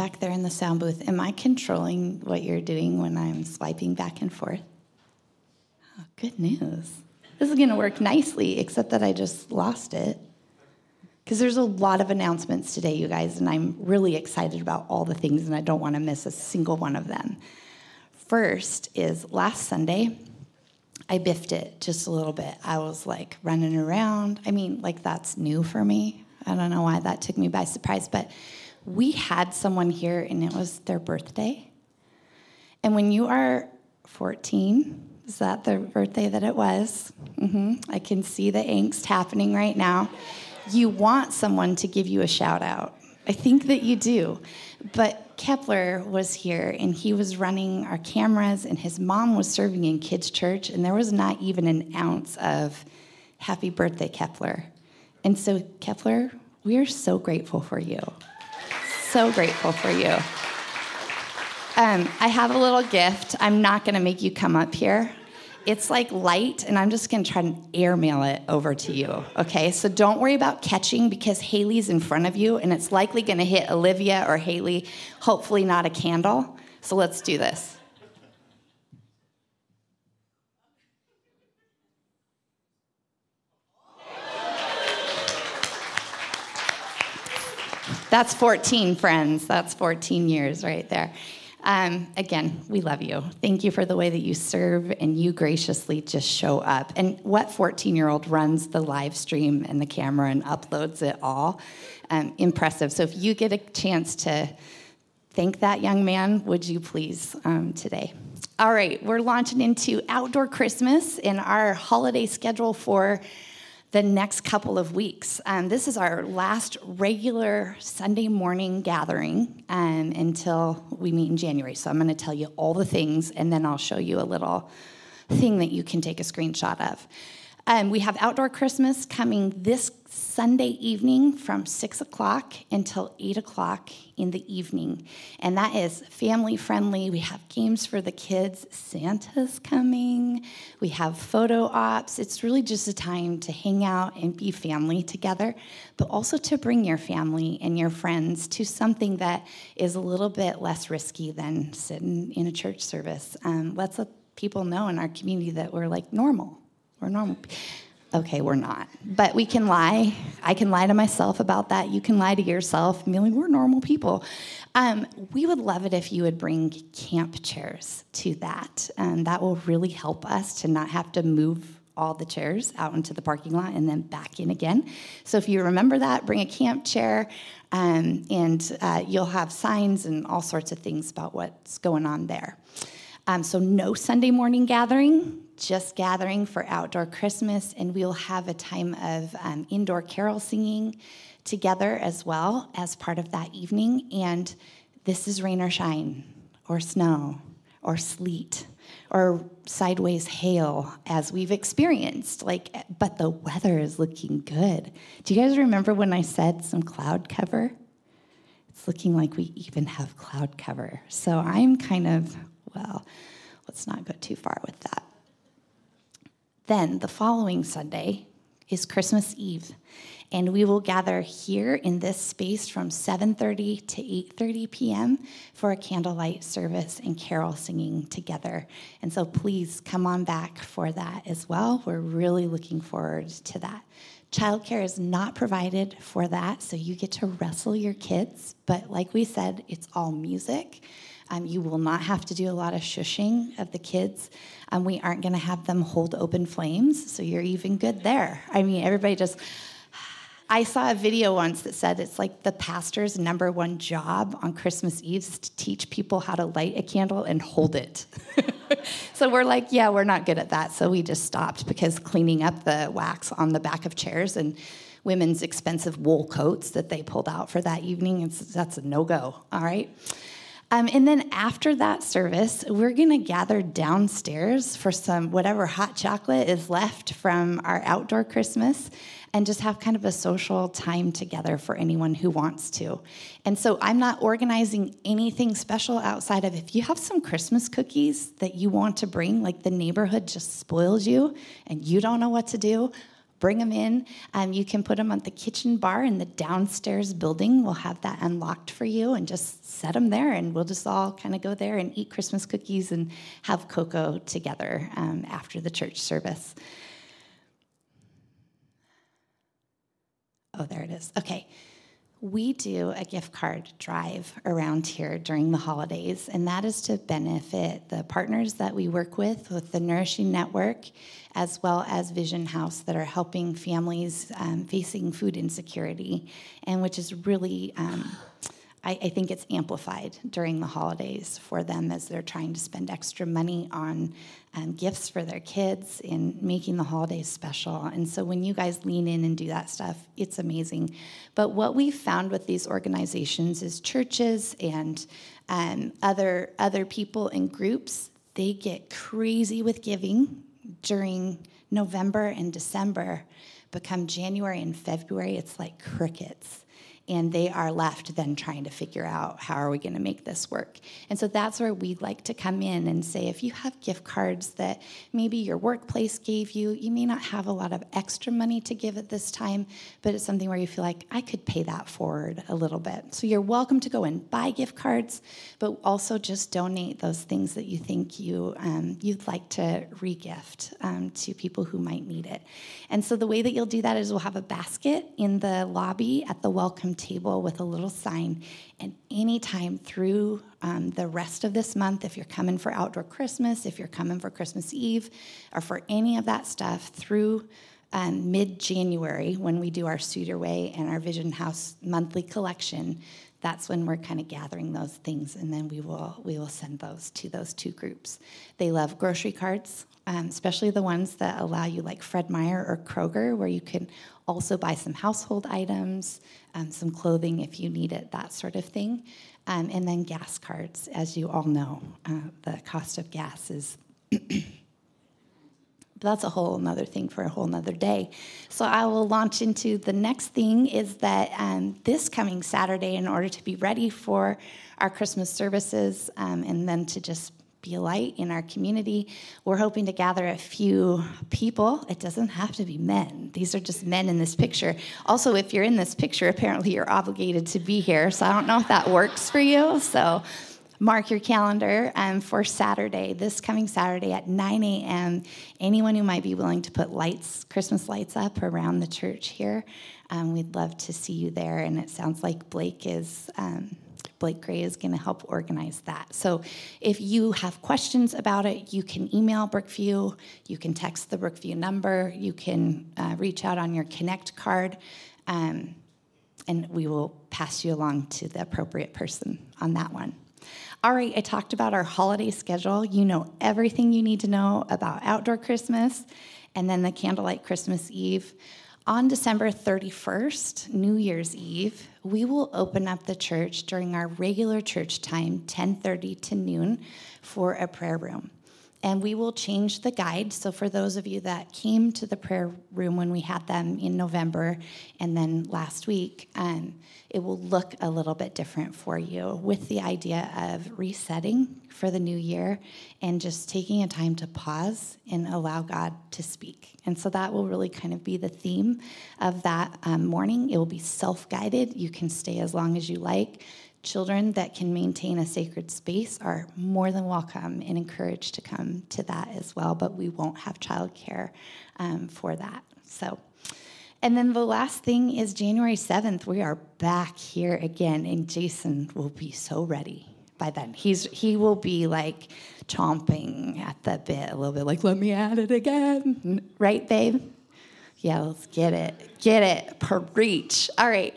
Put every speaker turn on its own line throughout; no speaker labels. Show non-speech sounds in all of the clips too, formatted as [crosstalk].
back there in the sound booth, am I controlling what you're doing when I'm swiping back and forth? Oh, good news. This is going to work nicely, except that I just lost it. Because there's a lot of announcements today, you guys, and I'm really excited about all the things, and I don't want to miss a single one of them. First is last Sunday, I biffed it just a little bit. I was like running around. I mean, like that's new for me. I don't know why that took me by surprise, but we had someone here and it was their birthday. And when you are 14, is that the birthday that it was? Mm-hmm. I can see the angst happening right now. You want someone to give you a shout out. I think that you do. But Kepler was here and he was running our cameras, and his mom was serving in kids' church, and there was not even an ounce of happy birthday, Kepler. And so, Kepler, we are so grateful for you so grateful for you. Um, I have a little gift. I'm not going to make you come up here. It's like light, and I'm just going to try and airmail it over to you. Okay, so don't worry about catching because Haley's in front of you, and it's likely going to hit Olivia or Haley, hopefully, not a candle. So let's do this. That's 14, friends. That's 14 years right there. Um, again, we love you. Thank you for the way that you serve and you graciously just show up. And what 14 year old runs the live stream and the camera and uploads it all? Um, impressive. So if you get a chance to thank that young man, would you please um, today? All right, we're launching into outdoor Christmas in our holiday schedule for the next couple of weeks. Um, this is our last regular Sunday morning gathering um, until we meet in January. So I'm going to tell you all the things, and then I'll show you a little thing that you can take a screenshot of. Um, we have outdoor Christmas coming this Sunday evening from 6 o'clock until 8 o'clock in the evening. And that is family friendly. We have games for the kids. Santa's coming. We have photo ops. It's really just a time to hang out and be family together, but also to bring your family and your friends to something that is a little bit less risky than sitting in a church service. Um, let's let people know in our community that we're like normal. We're normal. Okay, we're not. But we can lie. I can lie to myself about that. You can lie to yourself. We're normal people. Um, we would love it if you would bring camp chairs to that. Um, that will really help us to not have to move all the chairs out into the parking lot and then back in again. So if you remember that, bring a camp chair, um, and uh, you'll have signs and all sorts of things about what's going on there. Um, so no Sunday morning gathering just gathering for outdoor Christmas, and we'll have a time of um, indoor carol singing together as well as part of that evening. And this is rain or shine, or snow, or sleet, or sideways hail, as we've experienced. Like, but the weather is looking good. Do you guys remember when I said some cloud cover? It's looking like we even have cloud cover. So I'm kind of, well, let's not go too far with that. Then the following Sunday is Christmas Eve, and we will gather here in this space from 7:30 to 8:30 p.m. for a candlelight service and carol singing together. And so please come on back for that as well. We're really looking forward to that. Childcare is not provided for that, so you get to wrestle your kids, but like we said, it's all music. Um, you will not have to do a lot of shushing of the kids. Um, we aren't going to have them hold open flames, so you're even good there. I mean, everybody just. I saw a video once that said it's like the pastor's number one job on Christmas Eve is to teach people how to light a candle and hold it. [laughs] so we're like, yeah, we're not good at that. So we just stopped because cleaning up the wax on the back of chairs and women's expensive wool coats that they pulled out for that evening, it's, that's a no go. All right. Um, and then after that service, we're going to gather downstairs for some whatever hot chocolate is left from our outdoor Christmas and just have kind of a social time together for anyone who wants to. And so I'm not organizing anything special outside of if you have some Christmas cookies that you want to bring, like the neighborhood just spoiled you and you don't know what to do, bring them in. Um, you can put them at the kitchen bar in the downstairs building. We'll have that unlocked for you and just set them there, and we'll just all kind of go there and eat Christmas cookies and have cocoa together um, after the church service. Oh, there it is. Okay. We do a gift card drive around here during the holidays, and that is to benefit the partners that we work with, with the Nourishing Network, as well as Vision House, that are helping families um, facing food insecurity, and which is really. Um, I, I, think it's amplified during the holidays for them as they're trying to spend extra money on um, gifts for their kids and making the holidays special. And so when you guys lean in and do that stuff, it's amazing. But what we've found with these organizations is churches and um, other other people and groups they get crazy with giving during November and December. But come January and February, it's like crickets and they are left then trying to figure out how are we going to make this work? And so that's where we'd like to come in and say if you have gift cards that maybe your workplace gave you you may not have a lot of extra money to give at this time but it's something where you feel like i could pay that forward a little bit. So you're welcome to go and buy gift cards but also just donate those things that you think you um, you'd like to regift um, to people who might need it. And so the way that you'll do that is we'll have a basket in the lobby at the welcome table with a little sign. And anytime through um, the rest of this month, if you're coming for outdoor Christmas, if you're coming for Christmas Eve, or for any of that stuff through um, mid January when we do our Cedar Way and our Vision House monthly collection, that's when we're kind of gathering those things, and then we will we will send those to those two groups. They love grocery cards, um, especially the ones that allow you, like Fred Meyer or Kroger, where you can also buy some household items, um, some clothing if you need it, that sort of thing. Um, and then gas cards, as you all know, uh, the cost of gas is. [clears throat] that's a whole another thing for a whole another day. So I will launch into the next thing is that um, this coming Saturday, in order to be ready for our Christmas services um, and then to just be a light in our community. We're hoping to gather a few people. It doesn't have to be men, these are just men in this picture. Also, if you're in this picture, apparently you're obligated to be here. So I don't know if that works for you. So mark your calendar um, for Saturday, this coming Saturday at 9 a.m. Anyone who might be willing to put lights, Christmas lights up around the church here, um, we'd love to see you there. And it sounds like Blake is. Um, Blake Gray is going to help organize that. So if you have questions about it, you can email Brookview, you can text the Brookview number, you can uh, reach out on your Connect card, um, and we will pass you along to the appropriate person on that one. All right, I talked about our holiday schedule. You know everything you need to know about outdoor Christmas and then the candlelight Christmas Eve. On December 31st, New Year's Eve, we will open up the church during our regular church time, 10:30 to noon, for a prayer room and we will change the guide. So, for those of you that came to the prayer room when we had them in November and then last week, um, it will look a little bit different for you with the idea of resetting for the new year and just taking a time to pause and allow God to speak. And so, that will really kind of be the theme of that um, morning. It will be self guided. You can stay as long as you like children that can maintain a sacred space are more than welcome and encouraged to come to that as well, but we won't have childcare um, for that. So, and then the last thing is January 7th, we are back here again, and Jason will be so ready by then. He's he will be like chomping at the bit a little bit, like, let me at it again. Right, babe? Yeah, let's get it. Get it. Preach. All right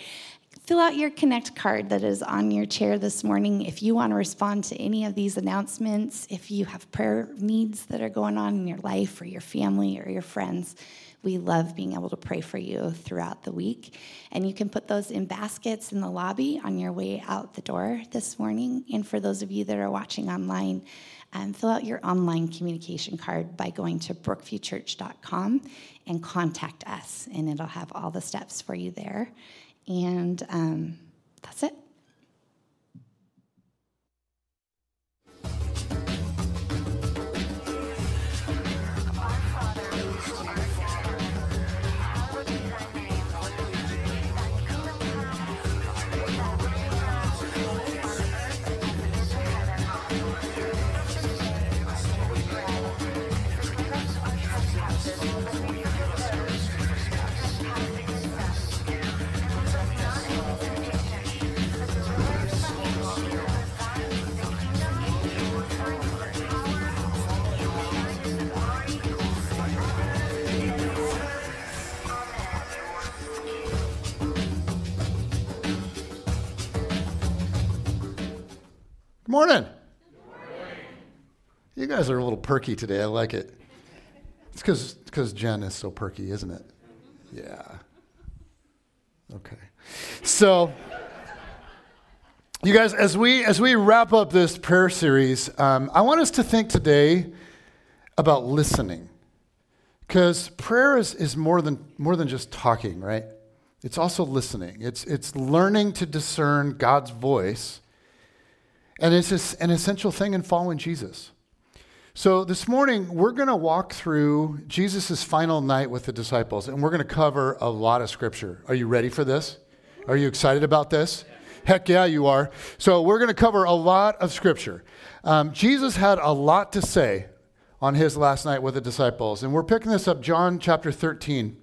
fill out your Connect card that is on your chair this morning if you want to respond to any of these announcements, if you have prayer needs that are going on in your life or your family or your friends. We love being able to pray for you throughout the week. And you can put those in baskets in the lobby on your way out the door this morning. And for those of you that are watching online, um, fill out your online communication card by going to brookviewchurch.com and contact us, and it'll have all the steps for you there. And um, that's it.
Perky today. I like it. It's because Jen is so perky, isn't it? Yeah. Okay. So, you guys, as we as we wrap up this prayer series, um, I want us to think today about listening, because prayer is, is more than more than just talking, right? It's also listening. It's it's learning to discern God's voice, and it's an essential thing in following Jesus. So, this morning, we're going to walk through Jesus' final night with the disciples, and we're going to cover a lot of scripture. Are you ready for this? Are you excited about this? Heck yeah, you are. So, we're going to cover a lot of scripture. Um, Jesus had a lot to say on his last night with the disciples, and we're picking this up, John chapter 13.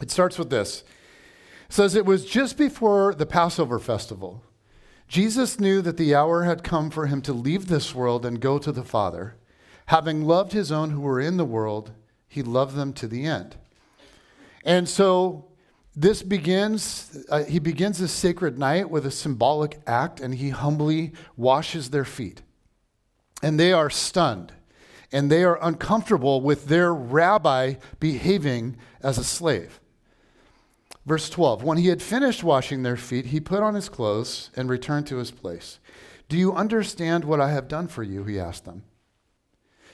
It starts with this It says, It was just before the Passover festival. Jesus knew that the hour had come for him to leave this world and go to the Father. Having loved his own who were in the world, he loved them to the end. And so this begins, uh, he begins this sacred night with a symbolic act, and he humbly washes their feet. And they are stunned, and they are uncomfortable with their rabbi behaving as a slave. Verse 12 When he had finished washing their feet, he put on his clothes and returned to his place. Do you understand what I have done for you? He asked them.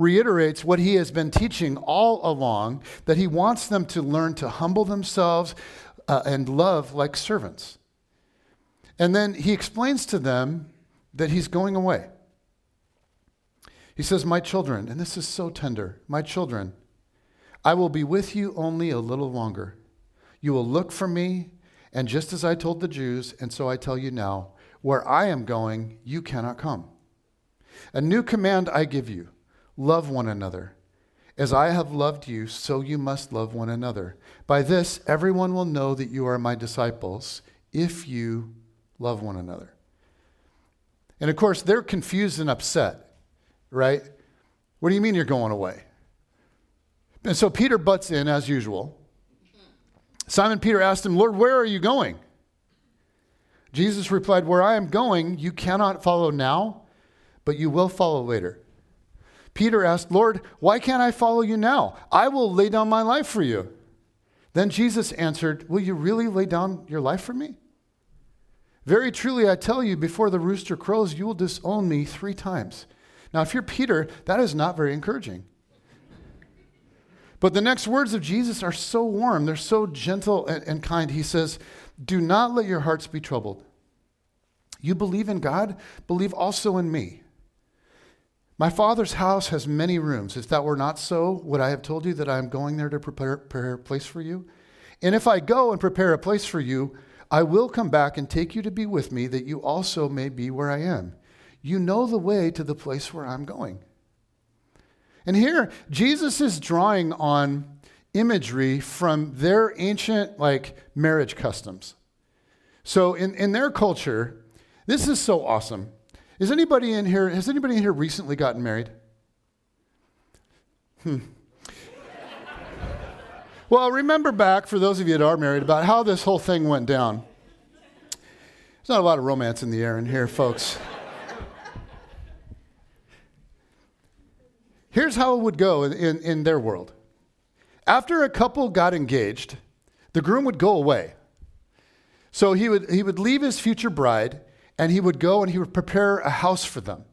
reiterates what he has been teaching all along that he wants them to learn to humble themselves uh, and love like servants. And then he explains to them that he's going away. He says, My children, and this is so tender, my children, I will be with you only a little longer. You will look for me, and just as I told the Jews, and so I tell you now, where I am going, you cannot come. A new command I give you Love one another. As I have loved you, so you must love one another. By this, everyone will know that you are my disciples if you love one another. And of course, they're confused and upset, right? What do you mean you're going away? And so Peter butts in as usual. Simon Peter asked him, Lord, where are you going? Jesus replied, Where I am going, you cannot follow now, but you will follow later. Peter asked, Lord, why can't I follow you now? I will lay down my life for you. Then Jesus answered, Will you really lay down your life for me? Very truly, I tell you, before the rooster crows, you will disown me three times. Now, if you're Peter, that is not very encouraging. But the next words of Jesus are so warm, they're so gentle and, and kind. He says, Do not let your hearts be troubled. You believe in God, believe also in me. My father's house has many rooms. If that were not so, would I have told you that I am going there to prepare, prepare a place for you? And if I go and prepare a place for you, I will come back and take you to be with me, that you also may be where I am. You know the way to the place where I'm going. And here, Jesus is drawing on imagery from their ancient, like, marriage customs. So, in, in their culture, this is so awesome. Is anybody in here, has anybody in here recently gotten married? Hmm. well, remember back, for those of you that are married, about how this whole thing went down. There's not a lot of romance in the air in here, folks. Here's how it would go in, in, in, their world. After a couple got engaged, the groom would go away. So he would, he would leave his future bride and he would go and he would prepare a house for them.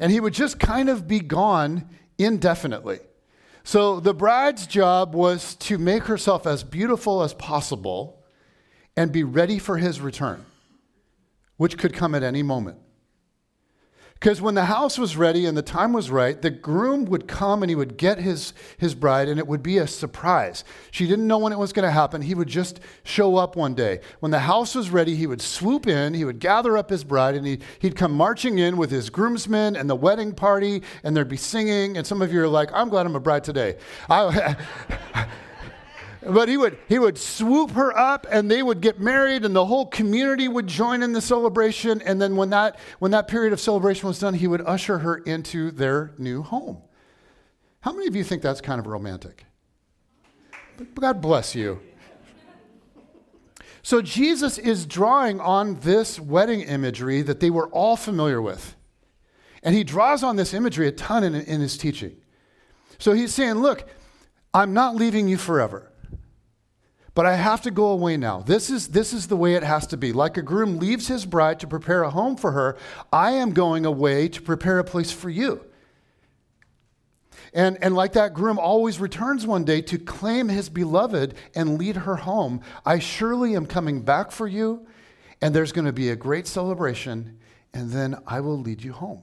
And he would just kind of be gone indefinitely. So the bride's job was to make herself as beautiful as possible and be ready for his return, which could come at any moment. Because when the house was ready and the time was right, the groom would come and he would get his, his bride, and it would be a surprise. She didn't know when it was going to happen. He would just show up one day. When the house was ready, he would swoop in, he would gather up his bride, and he, he'd come marching in with his groomsmen and the wedding party, and there'd be singing. And some of you are like, I'm glad I'm a bride today. I, [laughs] But he would, he would swoop her up and they would get married and the whole community would join in the celebration. And then when that, when that period of celebration was done, he would usher her into their new home. How many of you think that's kind of romantic? God bless you. So Jesus is drawing on this wedding imagery that they were all familiar with. And he draws on this imagery a ton in, in his teaching. So he's saying, Look, I'm not leaving you forever but I have to go away now. This is, this is the way it has to be. Like a groom leaves his bride to prepare a home for her, I am going away to prepare a place for you. And, and like that groom always returns one day to claim his beloved and lead her home, I surely am coming back for you, and there's going to be a great celebration, and then I will lead you home.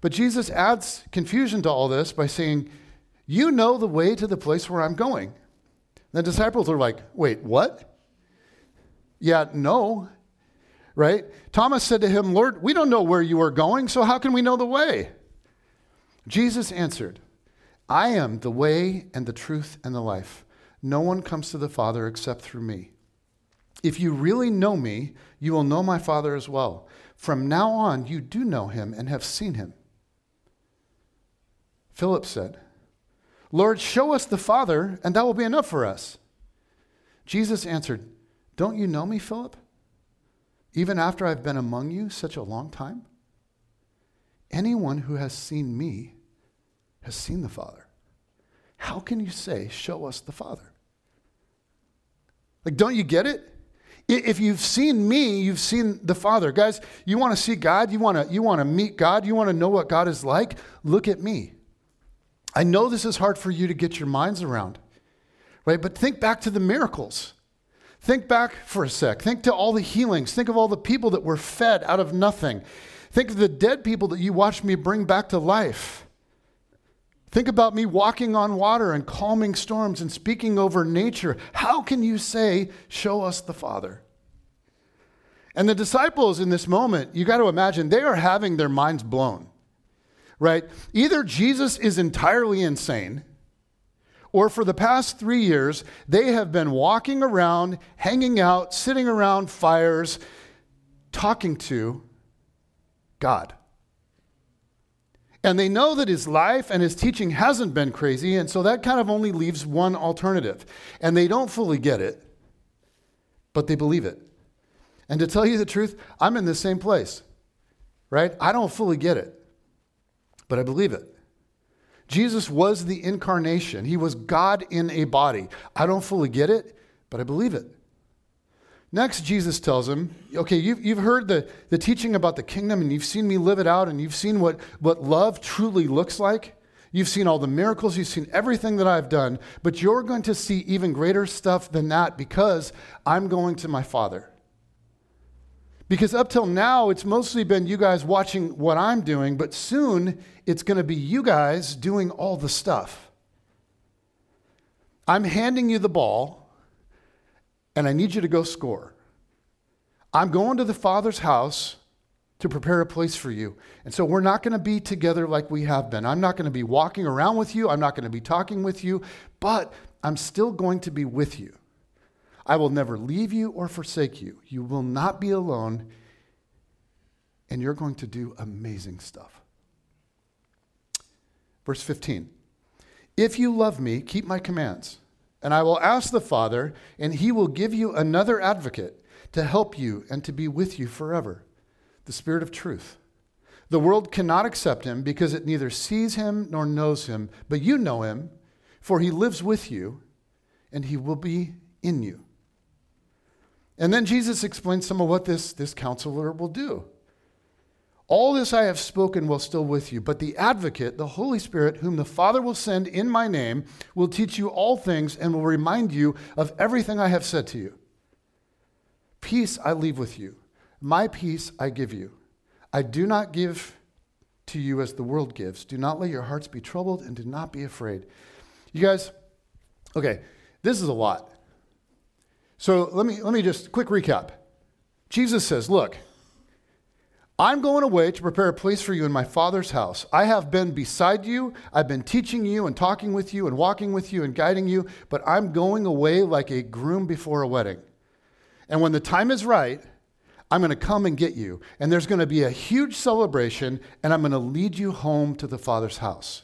But Jesus adds confusion to all this by saying, you know the way to the place where I'm going. The disciples are like, Wait, what? Yeah, no. Right? Thomas said to him, Lord, we don't know where you are going, so how can we know the way? Jesus answered, I am the way and the truth and the life. No one comes to the Father except through me. If you really know me, you will know my Father as well. From now on, you do know him and have seen him. Philip said, Lord, show us the Father, and that will be enough for us. Jesus answered, Don't you know me, Philip? Even after I've been among you such a long time? Anyone who has seen me has seen the Father. How can you say, Show us the Father? Like, don't you get it? If you've seen me, you've seen the Father. Guys, you want to see God? You want to, you want to meet God? You want to know what God is like? Look at me. I know this is hard for you to get your minds around, right? But think back to the miracles. Think back for a sec. Think to all the healings. Think of all the people that were fed out of nothing. Think of the dead people that you watched me bring back to life. Think about me walking on water and calming storms and speaking over nature. How can you say, Show us the Father? And the disciples in this moment, you got to imagine, they are having their minds blown right? Either Jesus is entirely insane, or for the past three years, they have been walking around, hanging out, sitting around fires, talking to God. And they know that his life and his teaching hasn't been crazy, and so that kind of only leaves one alternative. And they don't fully get it, but they believe it. And to tell you the truth, I'm in the same place, right? I don't fully get it but I believe it. Jesus was the incarnation, He was God in a body. I don't fully get it, but I believe it. Next, Jesus tells him, Okay, you've, you've heard the, the teaching about the kingdom and you've seen me live it out and you've seen what, what love truly looks like. You've seen all the miracles, you've seen everything that I've done, but you're going to see even greater stuff than that because I'm going to my Father. Because up till now, it's mostly been you guys watching what I'm doing, but soon it's going to be you guys doing all the stuff. I'm handing you the ball, and I need you to go score. I'm going to the Father's house to prepare a place for you. And so we're not going to be together like we have been. I'm not going to be walking around with you, I'm not going to be talking with you, but I'm still going to be with you. I will never leave you or forsake you. You will not be alone, and you're going to do amazing stuff. Verse 15 If you love me, keep my commands, and I will ask the Father, and he will give you another advocate to help you and to be with you forever the Spirit of truth. The world cannot accept him because it neither sees him nor knows him, but you know him, for he lives with you and he will be in you. And then Jesus explains some of what this, this counselor will do. All this I have spoken while still with you, but the advocate, the Holy Spirit, whom the Father will send in my name, will teach you all things and will remind you of everything I have said to you. Peace I leave with you, My peace I give you. I do not give to you as the world gives. Do not let your hearts be troubled and do not be afraid. You guys, okay, this is a lot. So let me, let me just quick recap. Jesus says, Look, I'm going away to prepare a place for you in my Father's house. I have been beside you. I've been teaching you and talking with you and walking with you and guiding you, but I'm going away like a groom before a wedding. And when the time is right, I'm going to come and get you. And there's going to be a huge celebration, and I'm going to lead you home to the Father's house.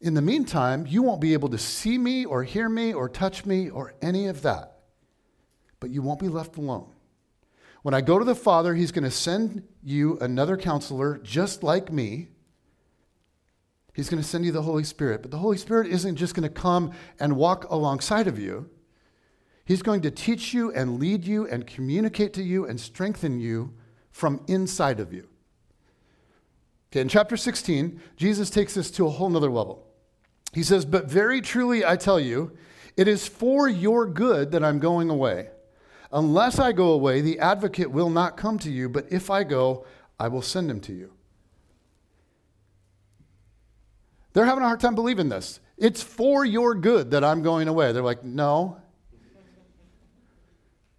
In the meantime, you won't be able to see me or hear me or touch me or any of that. But you won't be left alone. When I go to the Father, He's going to send you another counselor just like me. He's going to send you the Holy Spirit. But the Holy Spirit isn't just going to come and walk alongside of you. He's going to teach you and lead you and communicate to you and strengthen you from inside of you. Okay, in chapter 16, Jesus takes this to a whole nother level. He says, But very truly I tell you, it is for your good that I'm going away. Unless I go away, the advocate will not come to you, but if I go, I will send him to you. They're having a hard time believing this. It's for your good that I'm going away. They're like, no.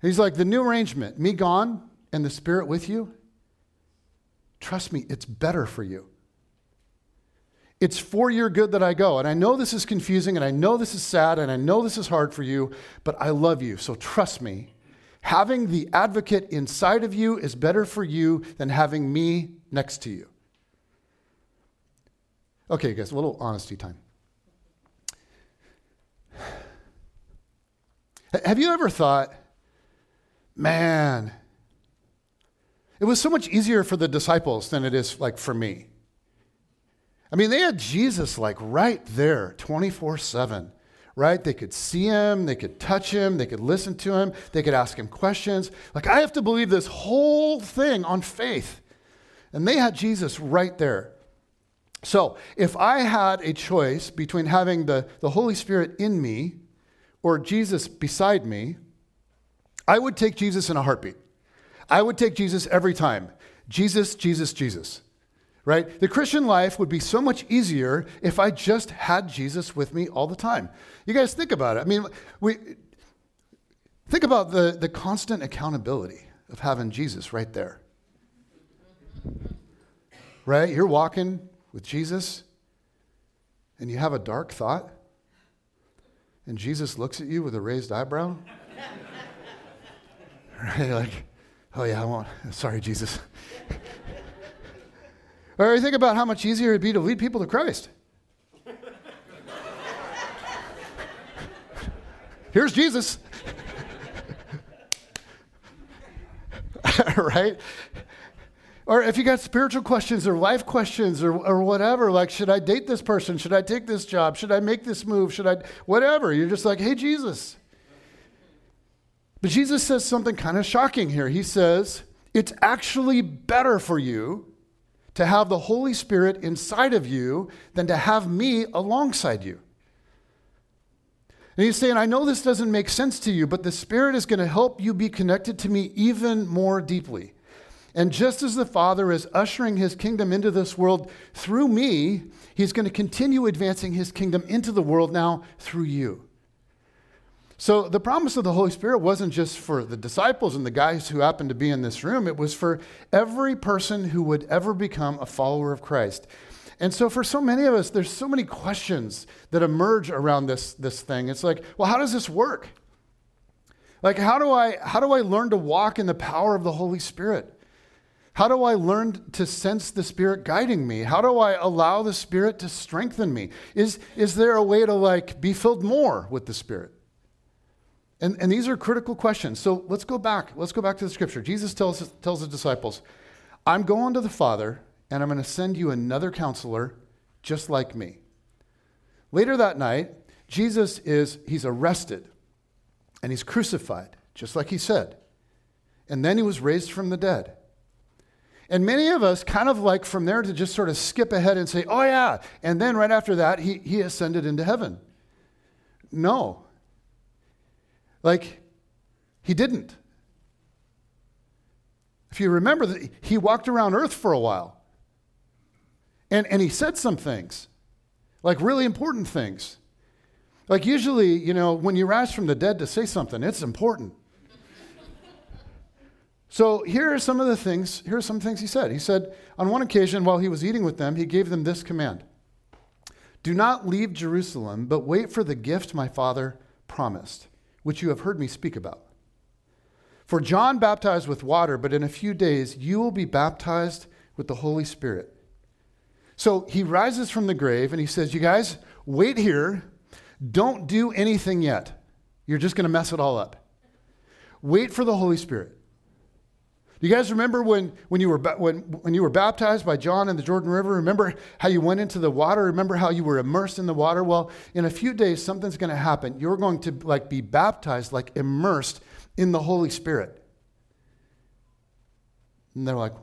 He's like, the new arrangement, me gone and the Spirit with you, trust me, it's better for you. It's for your good that I go. And I know this is confusing and I know this is sad and I know this is hard for you, but I love you. So trust me. Having the advocate inside of you is better for you than having me next to you. Okay, guys, a little honesty time. Have you ever thought, man, it was so much easier for the disciples than it is like for me? I mean, they had Jesus like right there 24 7, right? They could see him, they could touch him, they could listen to him, they could ask him questions. Like, I have to believe this whole thing on faith. And they had Jesus right there. So, if I had a choice between having the, the Holy Spirit in me or Jesus beside me, I would take Jesus in a heartbeat. I would take Jesus every time. Jesus, Jesus, Jesus right? The Christian life would be so much easier if I just had Jesus with me all the time. You guys think about it. I mean, we think about the, the constant accountability of having Jesus right there. Right? You're walking with Jesus and you have a dark thought, and Jesus looks at you with a raised eyebrow. [laughs] right? Like, oh yeah, I won't. Sorry, Jesus. [laughs] Or you think about how much easier it'd be to lead people to Christ. Here's Jesus. [laughs] right? Or if you got spiritual questions or life questions or, or whatever, like, should I date this person? Should I take this job? Should I make this move? Should I, whatever? You're just like, hey, Jesus. But Jesus says something kind of shocking here. He says, it's actually better for you to have the Holy Spirit inside of you than to have me alongside you. And he's saying, I know this doesn't make sense to you, but the Spirit is going to help you be connected to me even more deeply. And just as the Father is ushering his kingdom into this world through me, he's going to continue advancing his kingdom into the world now through you. So the promise of the Holy Spirit wasn't just for the disciples and the guys who happened to be in this room, it was for every person who would ever become a follower of Christ. And so for so many of us, there's so many questions that emerge around this, this thing. It's like, well, how does this work? Like, how do I how do I learn to walk in the power of the Holy Spirit? How do I learn to sense the Spirit guiding me? How do I allow the Spirit to strengthen me? Is, is there a way to like be filled more with the Spirit? And, and these are critical questions. So let's go back. Let's go back to the scripture. Jesus tells, tells the disciples, I'm going to the Father, and I'm going to send you another counselor just like me. Later that night, Jesus is, he's arrested and he's crucified, just like he said. And then he was raised from the dead. And many of us kind of like from there to just sort of skip ahead and say, oh, yeah. And then right after that, he, he ascended into heaven. No, like, he didn't. If you remember, he walked around earth for a while. And, and he said some things, like really important things. Like usually, you know, when you rise from the dead to say something, it's important. [laughs] so here are some of the things, here are some things he said. He said, on one occasion, while he was eating with them, he gave them this command Do not leave Jerusalem, but wait for the gift my father promised, which you have heard me speak about. For John baptized with water, but in a few days you will be baptized with the Holy Spirit. So he rises from the grave and he says, You guys, wait here. Don't do anything yet. You're just going to mess it all up. Wait for the Holy Spirit. Do you guys remember when, when, you were, when, when you were baptized by John in the Jordan River? Remember how you went into the water? Remember how you were immersed in the water? Well, in a few days, something's going to happen. You're going to like be baptized, like immersed in the Holy Spirit. And they're like,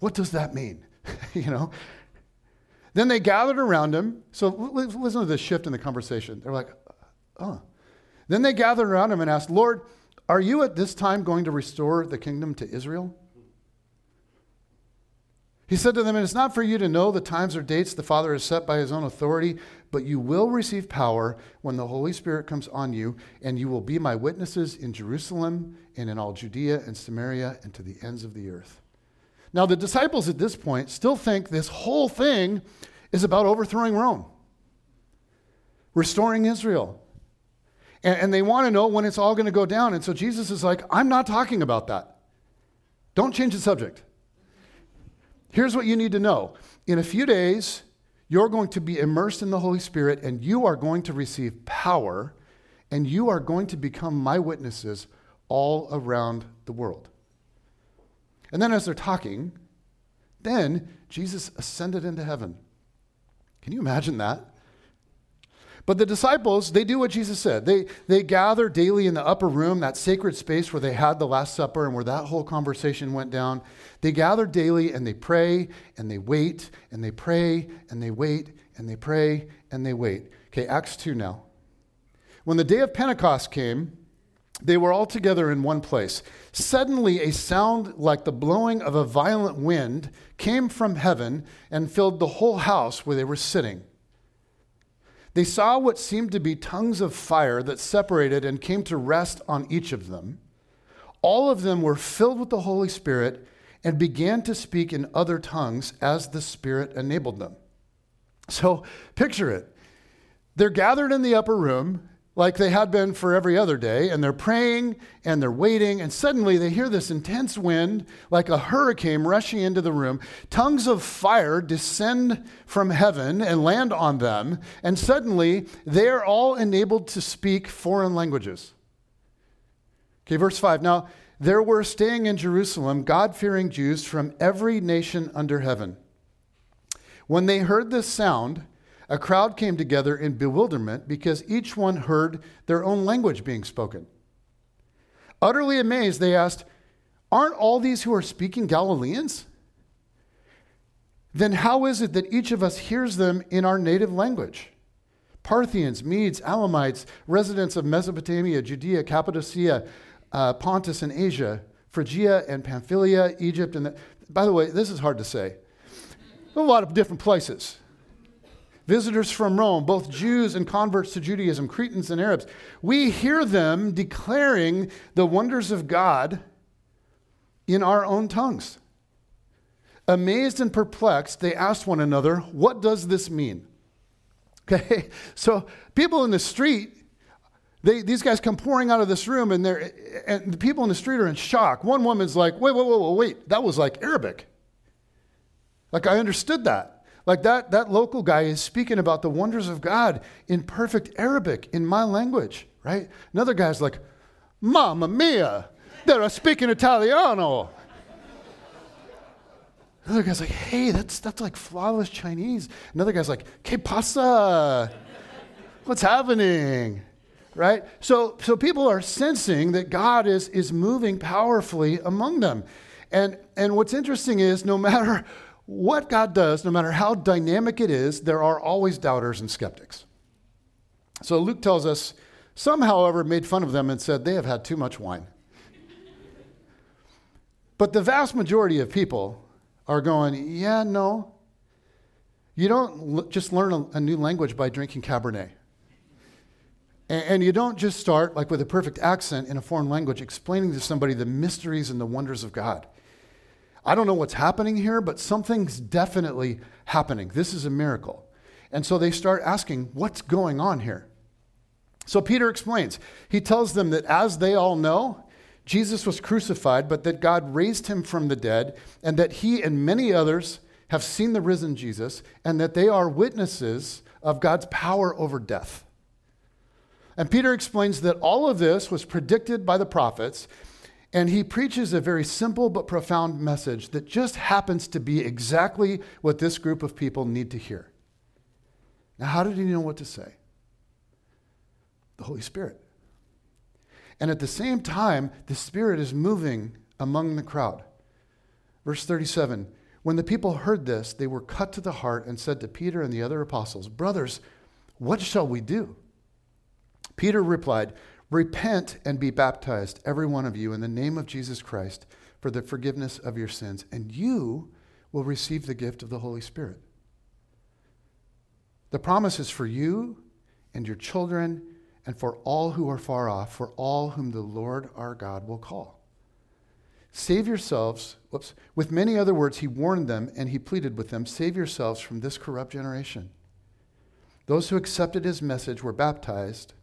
what does that mean? [laughs] you know? Then they gathered around him. So listen to the shift in the conversation. They're like, oh. Then they gathered around him and asked, Lord, are you at this time going to restore the kingdom to Israel? He said to them, it's not for you to know the times or dates the Father has set by his own authority, but you will receive power when the Holy Spirit comes on you, and you will be my witnesses in Jerusalem and in all Judea and Samaria and to the ends of the earth. Now, the disciples at this point still think this whole thing is about overthrowing Rome, restoring Israel. And, and they want to know when it's all going to go down. And so Jesus is like, I'm not talking about that. Don't change the subject. Here's what you need to know in a few days, you're going to be immersed in the Holy Spirit and you are going to receive power and you are going to become my witnesses all around the world. And then, as they're talking, then Jesus ascended into heaven. Can you imagine that? But the disciples, they do what Jesus said. They, they gather daily in the upper room, that sacred space where they had the Last Supper and where that whole conversation went down. They gather daily and they pray and they wait and they pray and they wait and they pray and they wait. Okay, Acts 2 now. When the day of Pentecost came, they were all together in one place. Suddenly, a sound like the blowing of a violent wind came from heaven and filled the whole house where they were sitting. They saw what seemed to be tongues of fire that separated and came to rest on each of them. All of them were filled with the Holy Spirit and began to speak in other tongues as the Spirit enabled them. So picture it. They're gathered in the upper room like they had been for every other day, and they're praying and they're waiting, and suddenly they hear this intense wind, like a hurricane rushing into the room. Tongues of fire descend from heaven and land on them, and suddenly they are all enabled to speak foreign languages. Okay, verse 5. Now, there were staying in Jerusalem God fearing Jews from every nation under heaven. When they heard this sound, a crowd came together in bewilderment because each one heard their own language being spoken. Utterly amazed, they asked, Aren't all these who are speaking Galileans? Then how is it that each of us hears them in our native language? Parthians, Medes, Elamites, residents of Mesopotamia, Judea, Cappadocia, uh, Pontus and Asia, Phrygia and Pamphylia, Egypt, and the, by the way, this is hard to say. A lot of different places visitors from Rome, both Jews and converts to Judaism, Cretans and Arabs. We hear them declaring the wonders of God in our own tongues. Amazed and perplexed, they asked one another, What does this mean? Okay, [laughs] so people in the street, they, these guys come pouring out of this room, and, they're, and the people in the street are in shock. One woman's like, Wait, wait, wait, wait, wait, that was like Arabic. Like, I understood that. Like that, that local guy is speaking about the wonders of God in perfect Arabic, in my language, right? Another guy's like, Mamma mia, they're speaking Italiano. Another guy's like, hey, that's, that's like flawless Chinese. Another guy's like, que pasa? What's happening? Right? So, so people are sensing that God is, is moving powerfully among them. And, and what's interesting is no [laughs] matter what God does, no matter how dynamic it is, there are always doubters and skeptics. So Luke tells us some, however, made fun of them and said they have had too much wine. But the vast majority of people are going, yeah, no. You don't l- just learn a, a, new language by drinking Cabernet. And, and you don't just start, like with a perfect accent in a foreign language, explaining to somebody the mysteries and the wonders of God. I don't know what's happening here, but something's definitely happening. This is a miracle. And so they start asking, what's going on here? So Peter explains. He tells them that as they all know, Jesus was crucified, but that God raised him from the dead, and that he and many others have seen the risen Jesus, and that they are witnesses of God's power over death. And Peter explains that all of this was predicted by the prophets, and he preaches a very simple but profound message that just happens to be exactly what this group of people need to hear. Now, how did he know what to say? The Holy Spirit. And at the same time, the Spirit is moving among the crowd. Verse 37 When the people heard this, they were cut to the heart and said to Peter and the other apostles, Brothers, what shall we do? Peter replied, Repent and be baptized, every one of you, in the name of Jesus Christ for the forgiveness of your sins, and you will receive the gift of the Holy Spirit. The promise is for you and your children and for all who are far off, for all whom the Lord our God will call. Save yourselves, whoops, with many other words, he warned them and he pleaded with them save yourselves from this corrupt generation. Those who accepted his message were baptized,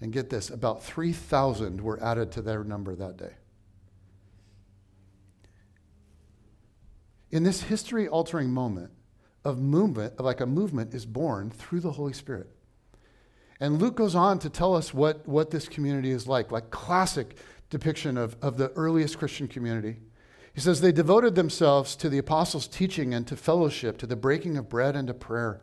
and get this, about 3,000 were added to their number that day. In this history altering moment of movement, like a movement is born through the Holy Spirit. And Luke goes on to tell us what, what this community is like, like classic depiction of, of the earliest Christian community. He says, They devoted themselves to the apostles' teaching and to fellowship, to the breaking of bread and to prayer.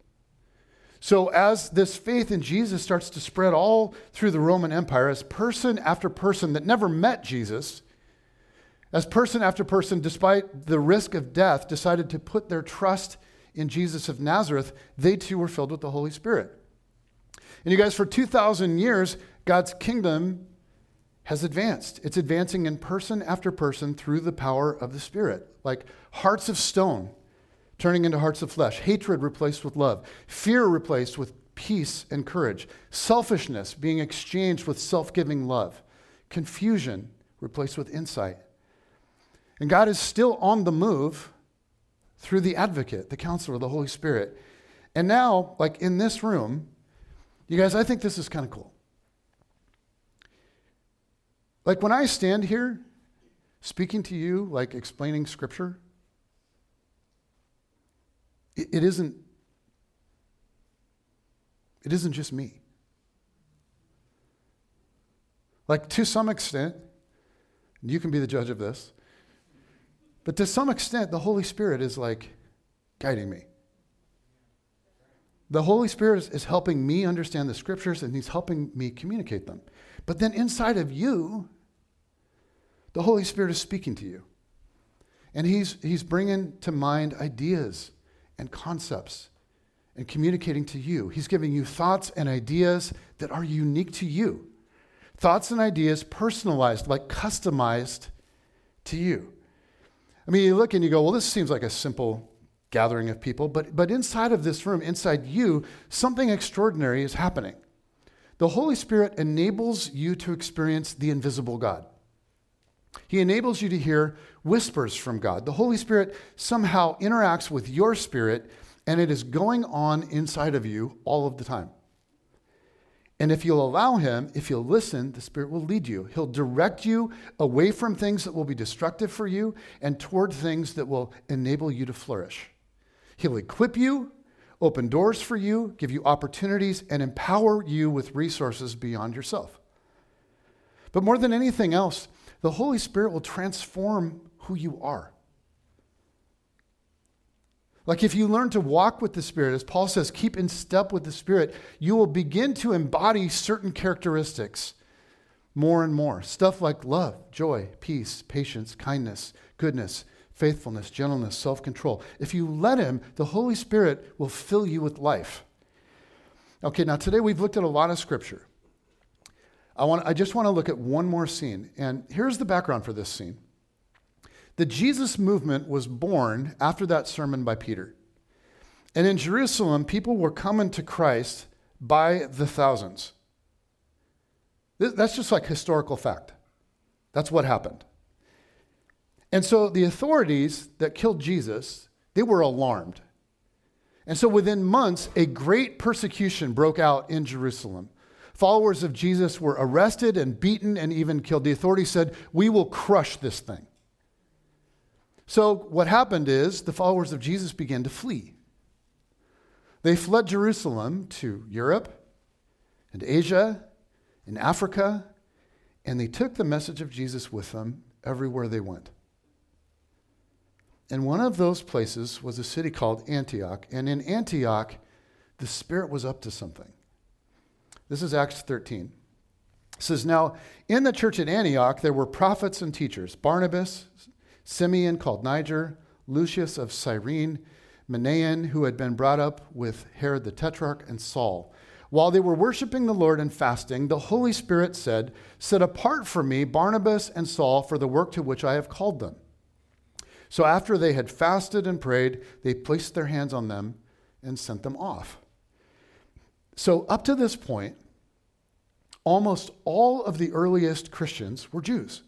So, as this faith in Jesus starts to spread all through the Roman Empire, as person after person that never met Jesus, as person after person, despite the risk of death, decided to put their trust in Jesus of Nazareth, they too were filled with the Holy Spirit. And you guys, for 2,000 years, God's kingdom has advanced. It's advancing in person after person through the power of the Spirit, like hearts of stone turning into hearts of flesh, hatred replaced with love, fear replaced with peace and courage, selfishness being exchanged with self giving love, confusion replaced with insight. And God is still on the move through the advocate, the counselor, the Holy Spirit. And now, like in this room, you guys, I think this is kind of cool. Like when I stand here speaking to you, like explaining scripture, it, isn't it isn't just me. Like to some extent, you can be the judge of this, but to some extent, the Holy Spirit is like guiding me. The Holy Spirit is helping me understand the scriptures and He's helping me communicate them. But then inside of you, the Holy Spirit is speaking to you. And He's, he's bringing to mind ideas and concepts and communicating to you. He's giving you thoughts and ideas that are unique to you. Thoughts and ideas personalized, like customized to you. I mean, you look and you go, well, this seems like a simple gathering of people, but, but inside of this room, inside you, something extraordinary is happening. The Holy Spirit enables you to experience the invisible God. He enables you to hear whispers from God. The Holy Spirit somehow interacts with your spirit, and it is going on inside of you all of the time. And if you'll allow Him, if you'll listen, the Spirit will lead you. He'll direct you away from things that will be destructive for you and toward things that will enable you to flourish. He'll equip you, open doors for you, give you opportunities, and empower you with resources beyond yourself. But more than anything else, the Holy Spirit will transform who you are. Like if you learn to walk with the Spirit, as Paul says, keep in step with the Spirit, you will begin to embody certain characteristics more and more. Stuff like love, joy, peace, patience, kindness, goodness, faithfulness, gentleness, self control. If you let Him, the Holy Spirit will fill you with life. Okay, now today we've looked at a lot of scripture. I, want, I just want to look at one more scene. And here's the background for this scene. The Jesus movement was born after that sermon by Peter. And in Jerusalem, people were coming to Christ by the thousands. That's just like historical fact. That's what happened. And so the authorities that killed Jesus, they were alarmed. And so within months, a great persecution broke out in Jerusalem. Followers of Jesus were arrested and beaten and even killed. The authorities said, We will crush this thing. So what happened is the followers of Jesus began to flee. They fled Jerusalem to Europe and Asia and Africa, and they took the message of Jesus with them everywhere they went. And one of those places was a city called Antioch. And in Antioch, the Spirit was up to something. This is Acts 13. It says, Now in the church at Antioch, there were prophets and teachers Barnabas, Simeon called Niger, Lucius of Cyrene, Manaen, who had been brought up with Herod the Tetrarch, and Saul. While they were worshiping the Lord and fasting, the Holy Spirit said, Set apart for me Barnabas and Saul for the work to which I have called them. So after they had fasted and prayed, they placed their hands on them and sent them off. So, up to this point, almost all of the earliest Christians were Jews.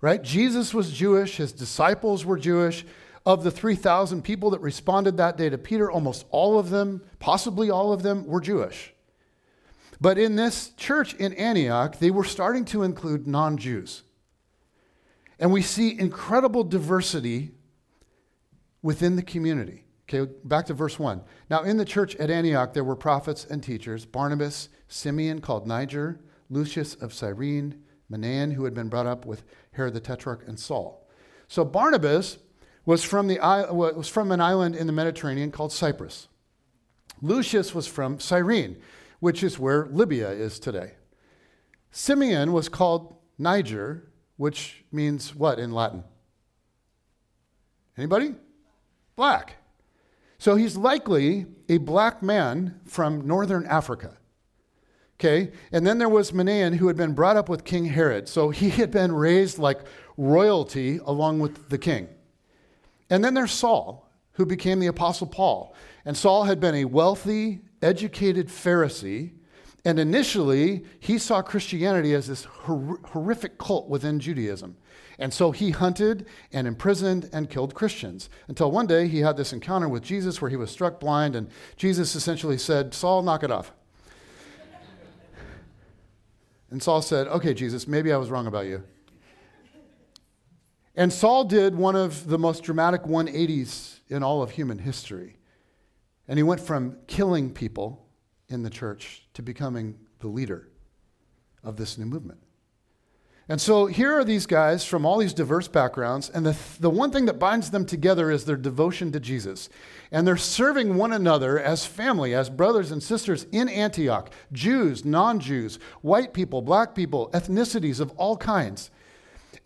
Right? Jesus was Jewish, his disciples were Jewish. Of the 3,000 people that responded that day to Peter, almost all of them, possibly all of them, were Jewish. But in this church in Antioch, they were starting to include non Jews. And we see incredible diversity within the community. Okay, back to verse 1. Now, in the church at Antioch, there were prophets and teachers Barnabas, Simeon, called Niger, Lucius of Cyrene, Manan, who had been brought up with Herod the Tetrarch, and Saul. So, Barnabas was from, the, was from an island in the Mediterranean called Cyprus. Lucius was from Cyrene, which is where Libya is today. Simeon was called Niger, which means what in Latin? Anybody? Black. So he's likely a black man from northern Africa. Okay? And then there was Manaen who had been brought up with King Herod. So he had been raised like royalty along with the king. And then there's Saul, who became the Apostle Paul. And Saul had been a wealthy, educated Pharisee and initially, he saw Christianity as this hor- horrific cult within Judaism. And so he hunted and imprisoned and killed Christians until one day he had this encounter with Jesus where he was struck blind, and Jesus essentially said, Saul, knock it off. And Saul said, Okay, Jesus, maybe I was wrong about you. And Saul did one of the most dramatic 180s in all of human history. And he went from killing people in the church to becoming the leader of this new movement. And so here are these guys from all these diverse backgrounds, and the, the one thing that binds them together is their devotion to Jesus. And they're serving one another as family, as brothers and sisters in Antioch Jews, non Jews, white people, black people, ethnicities of all kinds.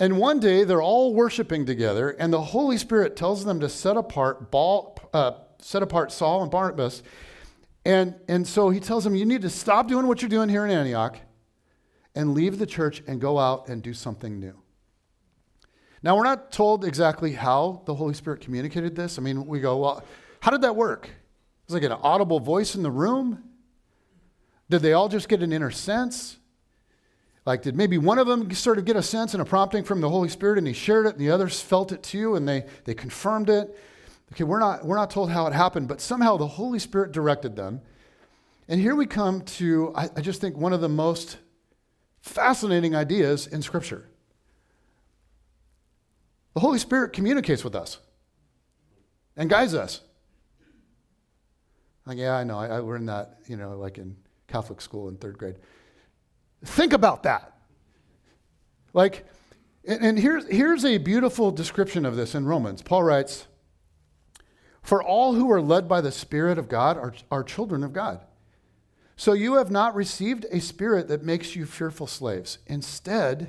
And one day they're all worshiping together, and the Holy Spirit tells them to set apart, uh, set apart Saul and Barnabas and, and so he tells them, You need to stop doing what you're doing here in Antioch and leave the church and go out and do something new. Now, we're not told exactly how the Holy Spirit communicated this. I mean, we go, Well, how did that work? Was like an audible voice in the room? Did they all just get an inner sense? Like, did maybe one of them sort of get a sense and a prompting from the Holy Spirit and he shared it and the others felt it too and they, they confirmed it? Okay, we're not, we're not told how it happened, but somehow the Holy Spirit directed them. And here we come to, I, I just think, one of the most fascinating ideas in Scripture. The Holy Spirit communicates with us and guides us. Like, yeah, I know. I, I learned that, you know, like in Catholic school in third grade. Think about that. Like, and, and here's, here's a beautiful description of this in Romans. Paul writes, For all who are led by the Spirit of God are, are children of God. So you have not received a spirit that makes you fearful slaves. Instead,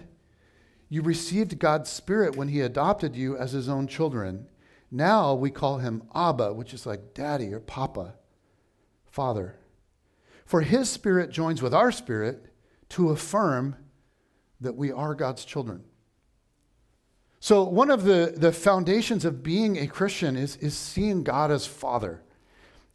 you received God's Spirit when He adopted you as His own children. Now we call Him Abba, which is like daddy or papa, father. For His Spirit joins with our spirit to affirm that we are God's children. So, one of the, the foundations of being a Christian is, is seeing God as Father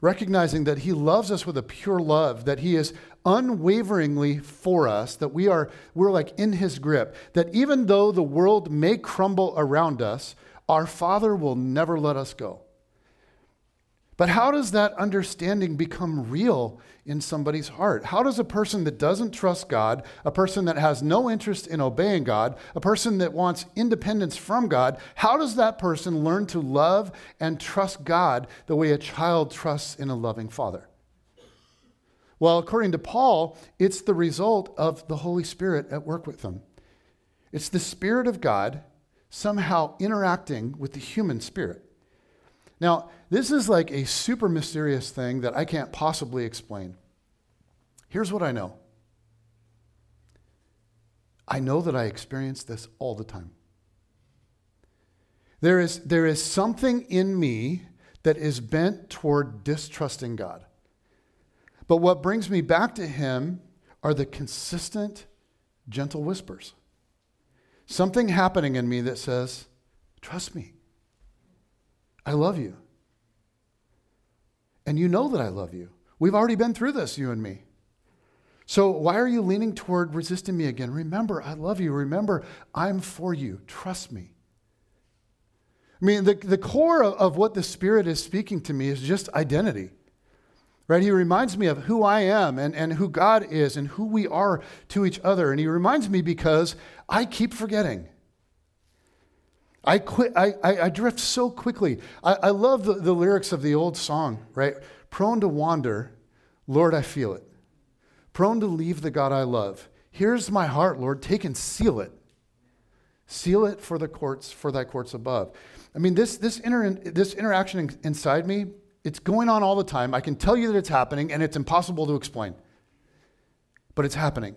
recognizing that He loves us with a pure love, that He is unwaveringly for us, that we are we're like in His grip, that even though the world may crumble around us, our Father will never let us go. But how does that understanding become real in somebody's heart? How does a person that doesn't trust God, a person that has no interest in obeying God, a person that wants independence from God, how does that person learn to love and trust God the way a child trusts in a loving father? Well, according to Paul, it's the result of the Holy Spirit at work with them. It's the Spirit of God somehow interacting with the human spirit. Now, this is like a super mysterious thing that I can't possibly explain. Here's what I know I know that I experience this all the time. There is, there is something in me that is bent toward distrusting God. But what brings me back to Him are the consistent, gentle whispers. Something happening in me that says, Trust me. I love you. And you know that I love you. We've already been through this, you and me. So why are you leaning toward resisting me again? Remember, I love you. Remember, I'm for you. Trust me. I mean, the, the core of, of what the Spirit is speaking to me is just identity. Right? He reminds me of who I am and, and who God is and who we are to each other. And he reminds me because I keep forgetting. I, quit, I, I, I drift so quickly. I, I love the, the lyrics of the old song, right? Prone to wander, Lord, I feel it. Prone to leave the God I love. Here's my heart, Lord, take and seal it. Seal it for the courts, for thy courts above. I mean, this, this, inter, this interaction inside me, it's going on all the time. I can tell you that it's happening, and it's impossible to explain. But it's happening.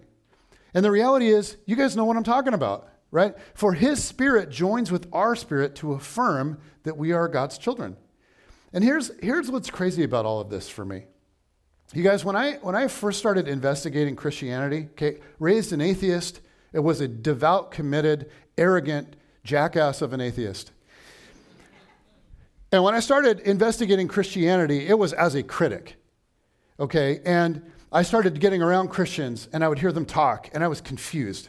And the reality is, you guys know what I'm talking about right? For his spirit joins with our spirit to affirm that we are God's children. And here's, here's what's crazy about all of this for me. You guys, when I, when I first started investigating Christianity, okay, raised an atheist, it was a devout, committed, arrogant jackass of an atheist. And when I started investigating Christianity, it was as a critic, okay? And I started getting around Christians and I would hear them talk and I was confused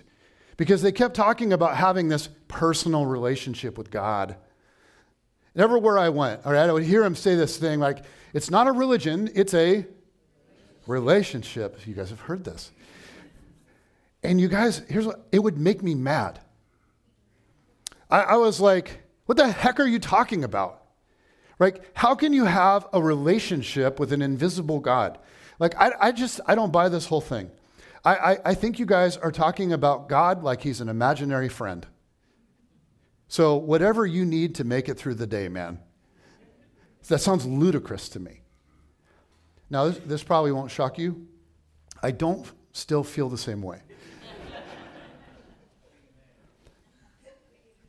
because they kept talking about having this personal relationship with God. And everywhere I went, all right, I would hear him say this thing like, it's not a religion, it's a relationship. You guys have heard this. And you guys, here's what it would make me mad. I, I was like, what the heck are you talking about? Like, how can you have a relationship with an invisible God? Like, I, I just, I don't buy this whole thing. I, I, I think you guys are talking about God like he's an imaginary friend. So, whatever you need to make it through the day, man. That sounds ludicrous to me. Now, this, this probably won't shock you. I don't still feel the same way.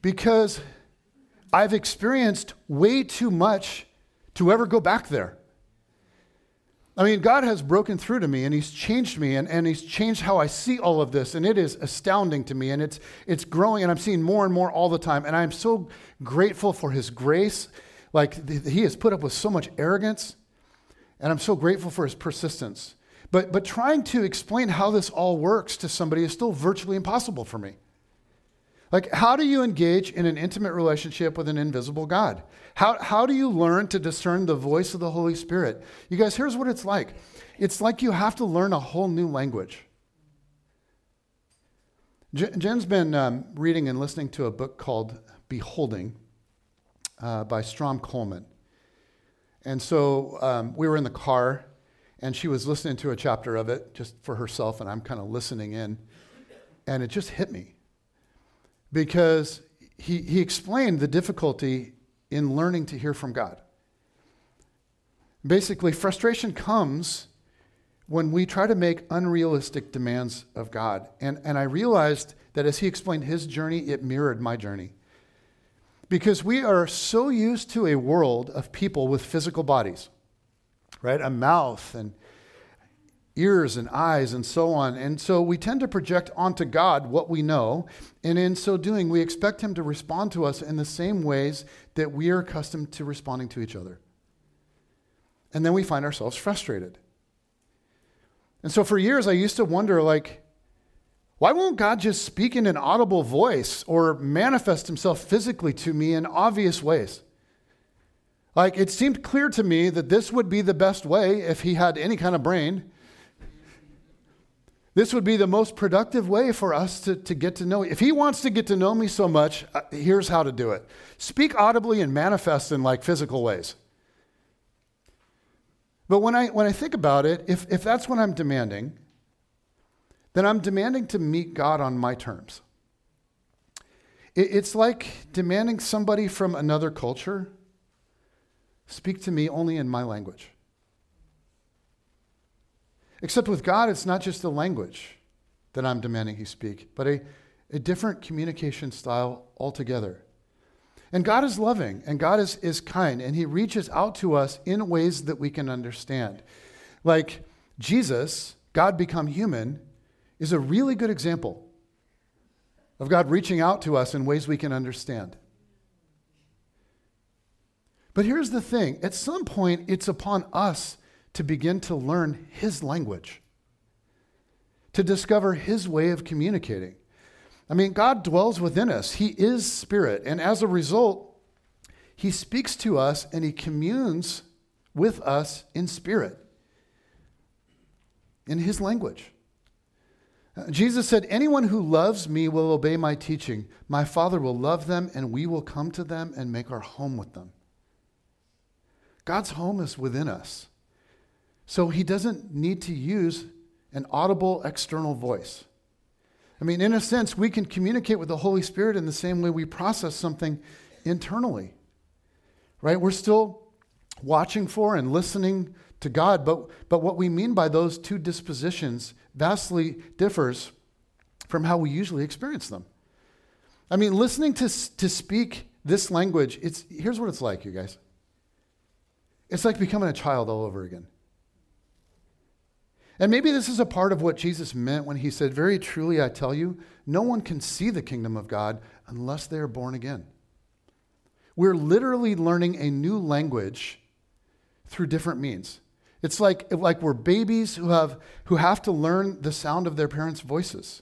because I've experienced way too much to ever go back there. I mean, God has broken through to me and He's changed me and, and He's changed how I see all of this. And it is astounding to me. And it's, it's growing and I'm seeing more and more all the time. And I'm so grateful for His grace. Like, He has put up with so much arrogance. And I'm so grateful for His persistence. But, but trying to explain how this all works to somebody is still virtually impossible for me. Like, how do you engage in an intimate relationship with an invisible God? How, how do you learn to discern the voice of the Holy Spirit? You guys, here's what it's like it's like you have to learn a whole new language. Jen's been um, reading and listening to a book called Beholding uh, by Strahan Coleman. And so um, we were in the car, and she was listening to a chapter of it just for herself, and I'm kind of listening in. And it just hit me because he, he explained the difficulty in learning to hear from God. Basically, frustration comes when we try to make unrealistic demands of God. And, and I realized that as he explained his journey, it mirrored my journey. Because we are so used to a world of people with physical bodies, right? A mouth and ears and eyes and so on. And so we tend to project onto God what we know. And in so doing, we expect Him to respond to us in the same ways that we are accustomed to responding to each other. And then we find ourselves frustrated. And so for years, I used to wonder, like, why won't God just speak in an audible voice or manifest himself physically to me in obvious ways? Like, it seemed clear to me that this would be the best way if he had any kind of brain this would be the most productive way for us to, to get to know. If he wants to get to know me so much, uh, here's how to do it speak audibly and manifest in like physical ways. But when I, when I think about it, if, if that's what I'm demanding, then I'm demanding to meet God on my terms. It, it's like demanding somebody from another culture speak to me only in my language. Except with God, it's not just the language that I'm demanding He speak, but a, a different communication style altogether. And God is loving and God is, is kind, and He reaches out to us in ways that we can understand. Like Jesus, God become human, is a really good example of God reaching out to us in ways we can understand. But here's the thing at some point, it's upon us to begin to learn his language, to discover his way of communicating. I mean, God dwells within us, he is spirit. And as a result, he speaks to us and he communes with us in spirit, in his language. Uh, Jesus said, Anyone who loves me will obey my teaching. My Father will love them, and we will come to them and make our home with them. God's home is within us. So he doesn't need to use an audible external voice. I mean, in a sense, we can communicate with the Holy Spirit in the same way we process something internally, right? We're still watching for and listening to God, but, but what we mean by those two dispositions vastly differs from how we usually experience them. I mean, listening to, to speak this language, it's, here's what it's like, you guys. It's like becoming a child all over again. And maybe this is a part of what Jesus meant when he said, Very truly, I tell you, no one can see the kingdom of God unless they are born again. We're literally learning a new language through different means. It's like, like we're babies who have, who have to learn the sound of their parents' voices,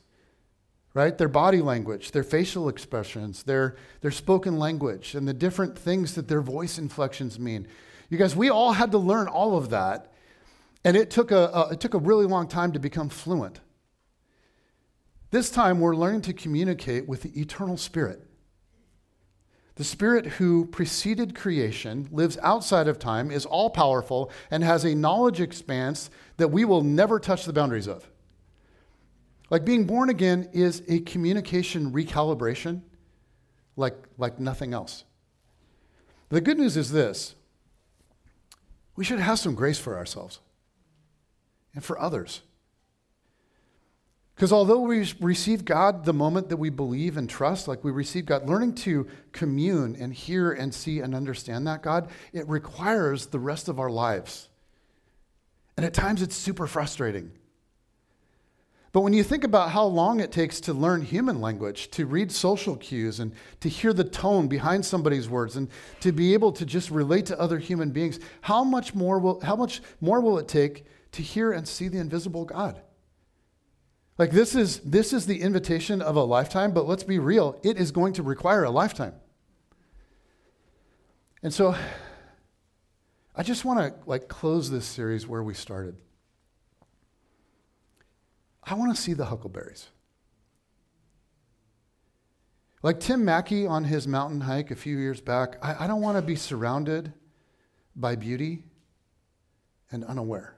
right? Their body language, their facial expressions, their, their spoken language, and the different things that their voice inflections mean. You guys, we all had to learn all of that and it took a, it took a really long time to become fluent. This time, we're learning to communicate with the eternal Spirit. The Spirit who preceded creation, lives outside of time, is all powerful, and has a knowledge expanse that we will never touch the boundaries of. Like being born again is a communication recalibration like, like nothing else. The good news is this we should have some grace for ourselves and for others. Because although we receive God the moment that we believe and trust, like we receive God, learning to commune and hear and see and understand that God, it requires the rest of our lives. And at times it's super frustrating. But when you think about how long it takes to learn human language, to read social cues, and to hear the tone behind somebody's words, and to be able to just relate to other human beings, how much more will, how much more will it take to hear and see the invisible God. Like this is this is the invitation of a lifetime, but let's be real, it is going to require a lifetime. And so I just want to like close this series where we started. I want to see the huckleberries. Like Tim Mackie on his mountain hike a few years back, I, I don't want to be surrounded by beauty and unaware.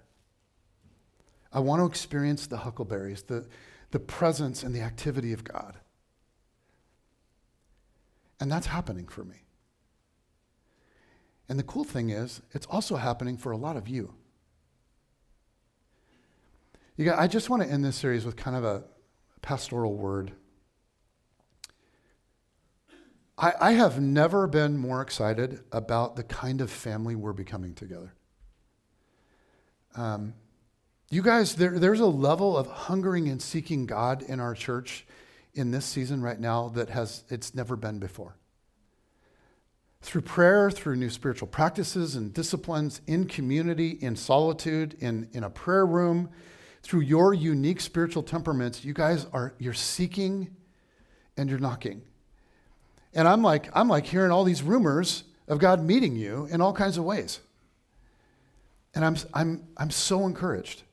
I want to experience the huckleberries, the, the presence and the activity of God. And that's happening for me. And the cool thing is, it's also happening for a lot of you. you got, I just want to end this series with kind of a pastoral word. I, I have never been more excited about the kind of family we're becoming together. Um, you guys, there, there's a level of hungering and seeking God in our church in this season right now that has it's never been before. Through prayer, through new spiritual practices and disciplines, in community, in solitude, in, in a prayer room, through your unique spiritual temperaments, you guys are you're seeking and you're knocking. And I'm like, I'm like hearing all these rumors of God meeting you in all kinds of ways. And I'm, I'm, I'm so encouraged.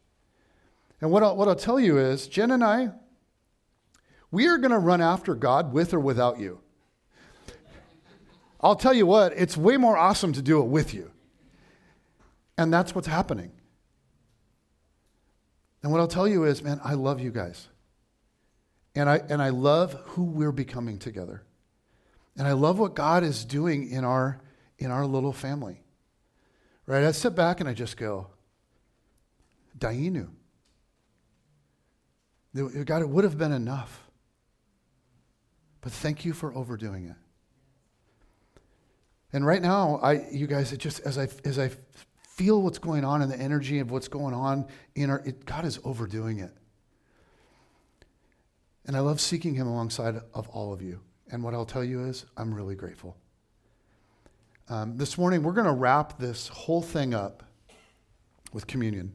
And what I'll, what I'll tell you is, Jen and I, we are going to run after God with or without you. I'll tell you what, it's way more awesome to do it with you. And that's what's happening. And what I'll tell you is, man, I love you guys. And I, and I love who we're becoming together. And I love what God is doing in our, in our little family. Right? I sit back and I just go, Dayenu. God, it would have been enough. But thank you for overdoing it. And right now, I, you guys, it just as I as I feel what's going on and the energy of what's going on in our, it, God is overdoing it. And I love seeking Him alongside of all of you. And what I'll tell you is, I'm really grateful. Um, this morning, we're going to wrap this whole thing up with communion.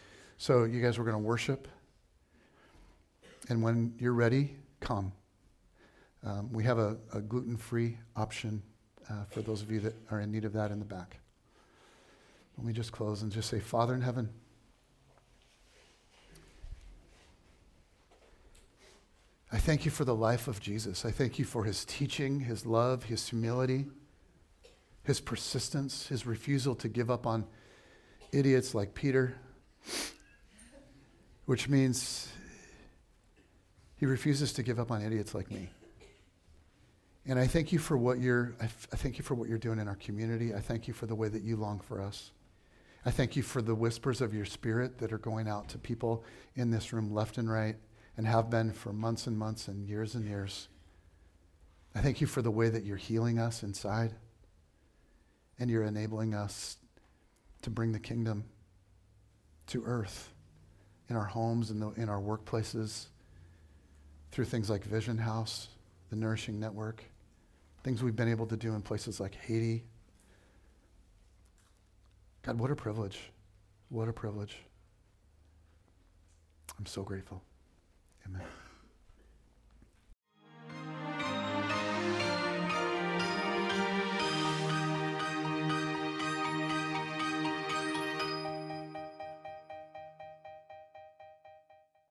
So, you guys, we're going to worship. And when you're ready, come. Um, we have a, a gluten free option uh, for those of you that are in need of that in the back. Let me just close and just say, Father in heaven, I thank you for the life of Jesus. I thank you for his teaching, his love, his humility, his persistence, his refusal to give up on idiots like Peter which means he refuses to give up on idiots like me. And I thank you for what you're, I, f- I thank you for what you're doing in our community. I thank you for the way that you long for us. I thank you for the whispers of your spirit that are going out to people in this room left and right and have been for months and months and years and years. I thank you for the way that you're healing us inside and you're enabling us to bring the kingdom to earth in our homes and in, in our workplaces through things like Vision House, the Nourishing Network, things we've been able to do in places like Haiti. God, what a privilege. What a privilege. I'm so grateful. Amen.